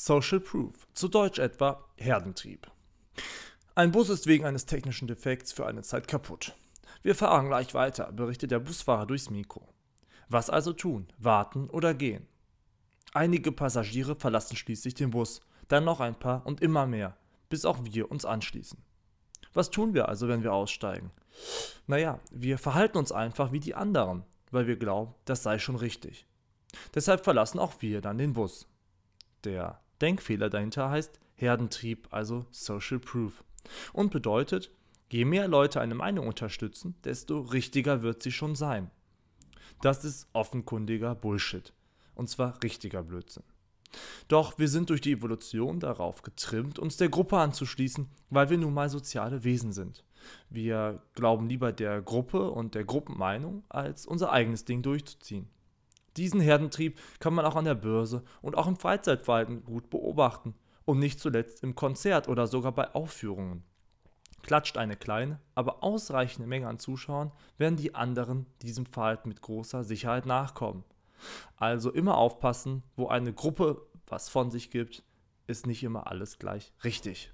Social Proof, zu Deutsch etwa Herdentrieb. Ein Bus ist wegen eines technischen Defekts für eine Zeit kaputt. Wir fahren gleich weiter, berichtet der Busfahrer durchs Mikro. Was also tun? Warten oder gehen? Einige Passagiere verlassen schließlich den Bus, dann noch ein paar und immer mehr, bis auch wir uns anschließen. Was tun wir also, wenn wir aussteigen? Naja, wir verhalten uns einfach wie die anderen, weil wir glauben, das sei schon richtig. Deshalb verlassen auch wir dann den Bus. Der Denkfehler dahinter heißt Herdentrieb, also Social Proof. Und bedeutet, je mehr Leute eine Meinung unterstützen, desto richtiger wird sie schon sein. Das ist offenkundiger Bullshit. Und zwar richtiger Blödsinn. Doch wir sind durch die Evolution darauf getrimmt, uns der Gruppe anzuschließen, weil wir nun mal soziale Wesen sind. Wir glauben lieber der Gruppe und der Gruppenmeinung, als unser eigenes Ding durchzuziehen. Diesen Herdentrieb kann man auch an der Börse und auch im Freizeitverhalten gut beobachten und nicht zuletzt im Konzert oder sogar bei Aufführungen. Klatscht eine kleine, aber ausreichende Menge an Zuschauern, werden die anderen diesem Verhalten mit großer Sicherheit nachkommen. Also immer aufpassen, wo eine Gruppe was von sich gibt, ist nicht immer alles gleich richtig.